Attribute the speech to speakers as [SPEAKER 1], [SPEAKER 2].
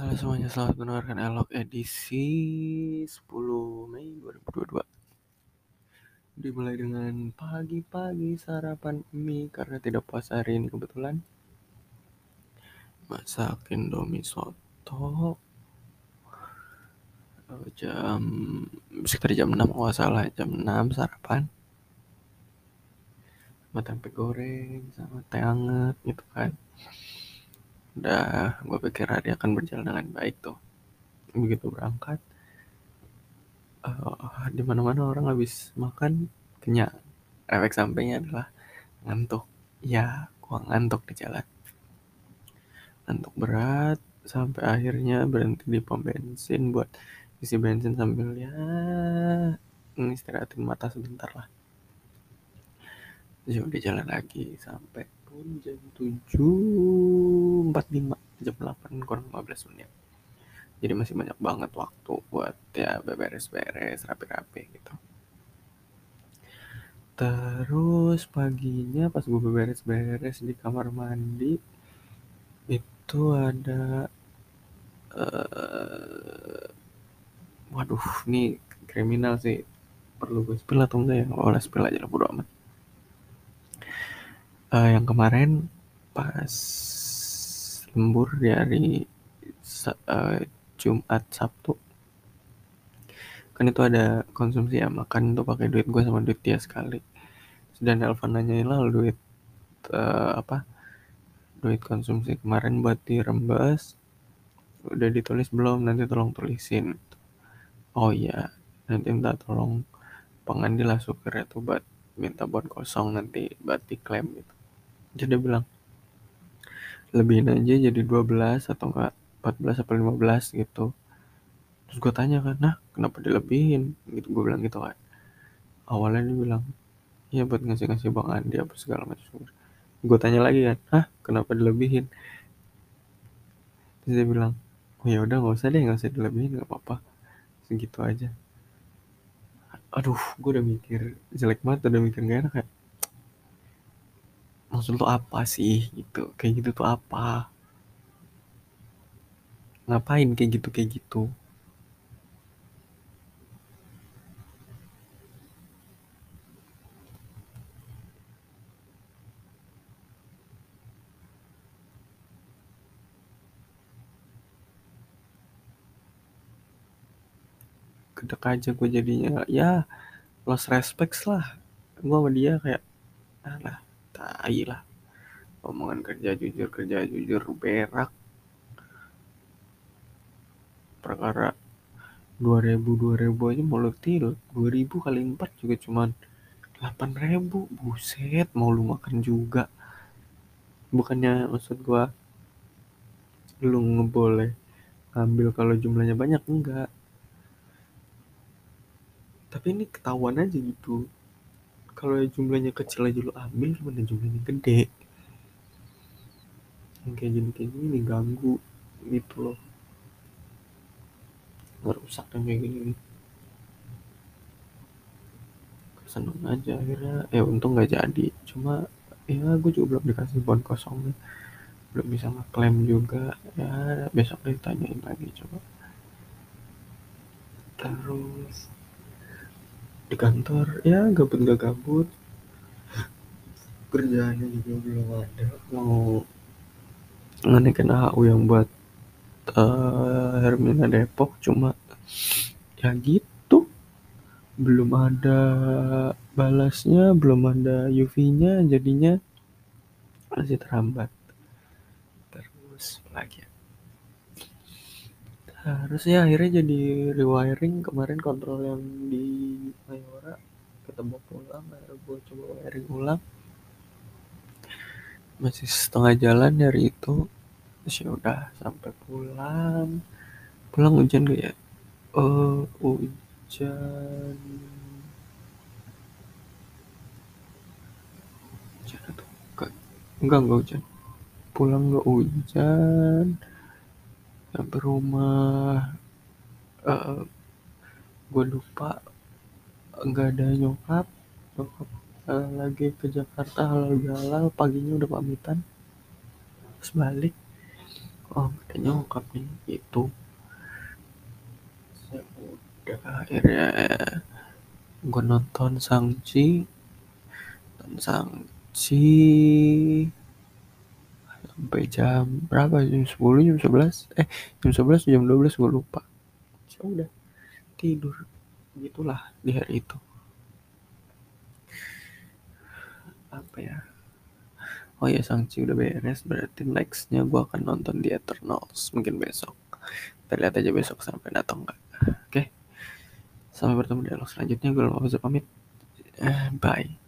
[SPEAKER 1] Halo semuanya, selamat mendengarkan Elok edisi 10 Mei 2022 Dimulai dengan pagi-pagi sarapan mie karena tidak puasa hari ini kebetulan. Masakin domi soto. Jam, sekitar jam 6 kalau salah, jam 6 sarapan. Sama tempe goreng, sama teh hangat gitu kan Udah, gue pikir hari akan berjalan dengan baik tuh. Begitu berangkat, uh, di mana-mana orang habis makan kenyang. Efek sampingnya adalah ngantuk. Ya, gua ngantuk di jalan. Ngantuk berat sampai akhirnya berhenti di pom bensin buat isi bensin sambil ya istirahatin mata sebentar lah. Udah jalan lagi sampai pun jam 7.45 jam 8 kurang 15 menit. Jadi masih banyak banget waktu buat ya beres-beres rapi-rapi gitu. Terus paginya pas gue beres-beres di kamar mandi itu ada uh, waduh ini kriminal sih. Perlu gue spill atau enggak ya? Boleh spill aja lah bodo amat. Uh, yang kemarin pas lembur di hari uh, Jumat Sabtu. Kan itu ada konsumsi ya makan tuh pakai duit gue sama duit dia sekali. Dan telepon nanyain lah duit uh, apa duit konsumsi kemarin buat dirembes udah ditulis belum? Nanti tolong tulisin. Oh iya nanti minta tolong pengandil lah supir itu buat minta buat kosong nanti buat diklaim gitu. Jadi bilang lebihin aja jadi 12 atau enggak 14 atau 15 gitu. Terus gue tanya kan nah kenapa dilebihin? Gitu gue bilang gitu kan. Awalnya dia bilang iya buat ngasih-ngasih bang Andi apa segala macam. Gue tanya lagi kan ah kenapa dilebihin? Terus dia bilang oh ya udah nggak usah deh nggak usah dilebihin nggak apa-apa. Segitu aja. Aduh gue udah mikir jelek banget udah mikir gak enak kayak maksud lu apa sih? Gitu kayak gitu tuh apa? Ngapain kayak gitu kayak gitu? Gedek aja gue jadinya. Ya lost respect lah. Gue sama dia kayak alah tai lah. Omongan kerja jujur kerja jujur berak. Perkara 2000 2000 aja mau lu til 2000 kali 4 juga cuman 8000 buset mau lu makan juga. Bukannya maksud gua lu ngeboleh ambil kalau jumlahnya banyak? Enggak. Tapi ini ketahuan aja gitu kalau jumlahnya kecil aja lu ambil mana jumlahnya gede. Yang kayak gini kayak gini ganggu gitu loh. Ngerusak yang kayak gini nih. Seneng aja akhirnya. Eh untung nggak jadi. Cuma ya gue juga belum dikasih bon kosong belum bisa ngeklaim juga. Ya besok ditanyain lagi coba. Terus di kantor. Ya gabut gak gabut. Kerjaannya juga belum ada. Mau ngenekin AU yang buat uh, Hermina Depok cuma ya gitu. Belum ada balasnya belum ada UV-nya jadinya masih terhambat. Terus lagi harus ya akhirnya jadi rewiring kemarin kontrol yang di Mayora kita bawa pulang akhirnya gue coba wiring ulang. Masih setengah jalan dari itu. Terus ya udah sampai pulang. Pulang hujan gak ya? Uh, hujan. Hujan atau enggak? Enggak enggak hujan. Pulang enggak hujan. Sampai rumah. Uh, gue lupa. Nggak ada nyokap. Nyokap lagi ke Jakarta halal halal paginya udah pamitan. Terus balik oh gak nyokap nih itu. Ya udah akhirnya gue nonton Sangchi. Nonton Sangchi sampai jam berapa? Jam 10 jam 11 eh jam 11 jam 12 gue lupa. Ya udah tidur. Gitulah di hari itu apa ya? Oh ya Sangchi udah beres. Berarti nextnya gue akan nonton di Eternals mungkin besok. Kita aja besok sampai datang nggak. Oke. Sampai bertemu di dialog selanjutnya. Gue lupa pamit. Eh, bye